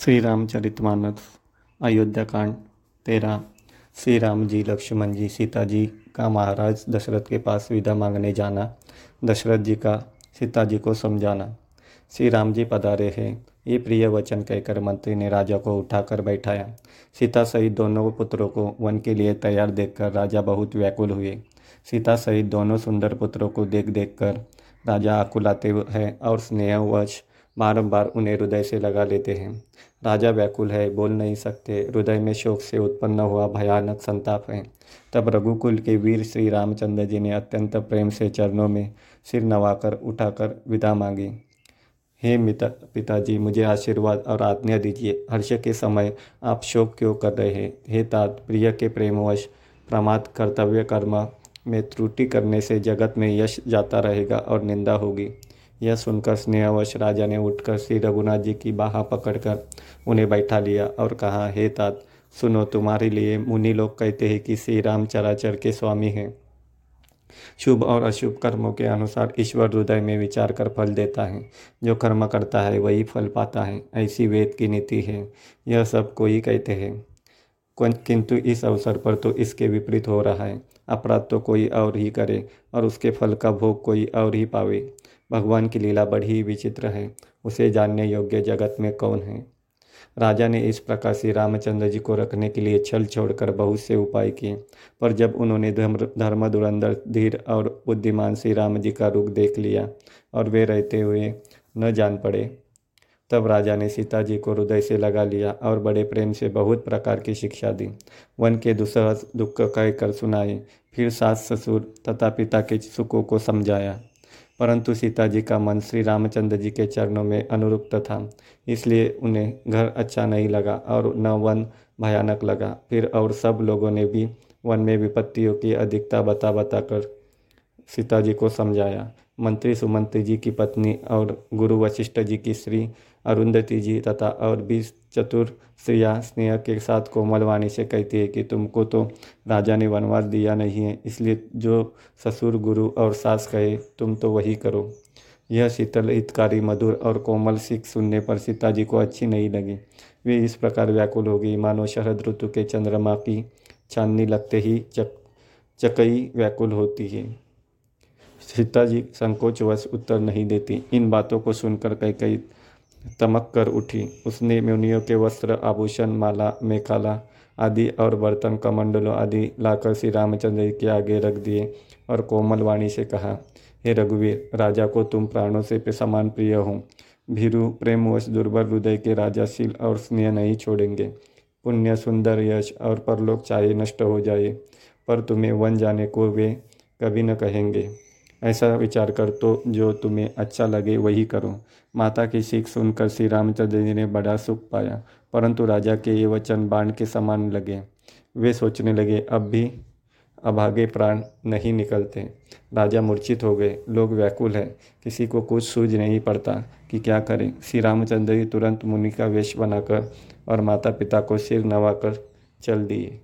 श्री रामचरित मानस अयोध्या कांड तेरह श्री राम जी, लक्ष्मण जी, सीता जी का महाराज, दशरथ के पास विदा मांगने जाना, दशरथ जी का, सीता जी को समझाना। श्री राम जी पधारे हैं, ये प्रिय वचन कहकर मंत्री ने राजा को उठाकर बैठाया। सीता सहित दोनों पुत्रों को वन के लिए तैयार देखकर राजा बहुत व्याकुल हुए। सीता सहित दोनों सुंदर पुत्रों को देख देख कर राजा आकुलाते हैं और स्नेहवश बारंबार उन्हें हृदय से लगा लेते हैं। राजा व्याकुल है, बोल नहीं सकते। हृदय में शोक से उत्पन्न हुआ भयानक संताप है। तब रघुकुल के वीर श्री रामचंद्र जी ने अत्यंत प्रेम से चरणों में सिर नवाकर उठाकर विदा मांगी। हे मिता, पिताजी, मुझे आशीर्वाद और आज्ञा दीजिए। हर्ष के समय आप शोक क्यों कर रहे हैं? हे तात, प्रिय के प्रेमवश प्रमाद कर्तव्य कर्म में त्रुटि करने से जगत में यश जाता रहेगा और निंदा होगी। यह सुनकर स्नेहवश राजा ने उठकर श्री रघुनाथ जी की बाह पकड़कर उन्हें बैठा लिया और कहा, हे तात, सुनो, तुम्हारे लिए मुनि लोग कहते हैं कि श्री राम चराचर के स्वामी हैं। शुभ और अशुभ कर्मों के अनुसार ईश्वर हृदय में विचार कर फल देता है। जो कर्म करता है, वही फल पाता है। ऐसी वेद की नीति है। यह सब कोई कहते हैं। किंतु इस अवसर पर तो इसके विपरीत हो रहा है। अपराध तो कोई और ही करे, और उसके फल का भोग कोई और ही पावे। भगवान की लीला बड़ी विचित्र है, उसे जानने योग्य जगत में कौन है? राजा ने इस प्रकार से रामचंद्र जी को रखने के लिए छल छोड़कर बहुत से उपाय किए, पर जब उन्होंने धर्म धुरंधर, धीर और बुद्धिमान श्री राम जी का रुख देख लिया और वे रहते हुए न जान पड़े, तब राजा ने सीता जी को हृदय से लगा लिया और बड़े प्रेम से बहुत प्रकार की शिक्षा दी। वन के दुसह दुख कहकर सुनाए, फिर सास ससुर तथा पिता के सुखों को समझाया। परंतु सीता जी का मन श्री रामचंद्र जी के चरणों में अनुरुक्त था। इसलिए उन्हें घर अच्छा नहीं लगा और न वन भयानक लगा। फिर और सब लोगों ने भी वन में विपत्तियों की अधिकता बता बता कर सीता जी को समझाया। मंत्री सुमंत्री जी की पत्नी और गुरु वशिष्ठ जी की श्री अरुंधति जी तथा और भी चतुर स्त्रिया स्नेह के साथ कोमल वाणी से कहती है कि तुमको तो राजा ने वनवास दिया नहीं है, इसलिए जो ससुर, गुरु और सास कहे, तुम तो वही करो। यह शीतल, हितकारी, मधुर और कोमल सिख सुनने पर सीता जी को अच्छी नहीं लगी। वे इस प्रकार व्याकुल हो गई। मानो शरद ऋतु के चंद्रमा की चांदनी लगते ही चक, चकई व्याकुल होती है। सीता जी संकोचवश उत्तर नहीं देती। इन बातों को सुनकर कई कई तमक कर उठी। उसने मुनियों के वस्त्र, आभूषण, माला, मेखाला आदि और बर्तन, कमंडलों आदि लाकर श्री रामचंद्र जी के आगे रख दिए और कोमल वाणी से कहा, हे रघुवीर, राजा को तुम प्राणों से समान प्रिय हो। भीरु, प्रेमवश, दुर्बल हृदय के राजाशील और स्नेह नहीं छोड़ेंगे। पुण्य, सुंदर, यश और परलोक चाहे नष्ट हो जाए, पर तुम्हें वन जाने को वे कभी न कहेंगे। ऐसा विचार कर तो जो तुम्हें अच्छा लगे वही करो। माता की सीख सुनकर श्री रामचंद्र जी ने बड़ा सुख पाया, परंतु राजा के ये वचन बाण के समान लगे। वे सोचने लगे, अब भी अभागे प्राण नहीं निकलते। राजा मूर्छित हो गए। लोग व्याकुल हैं। किसी को कुछ सूझ नहीं पड़ता कि क्या करें। श्री रामचंद्र जी तुरंत मुनि का वेश बनाकर और माता पिता को सिर नवाकर चल दिए।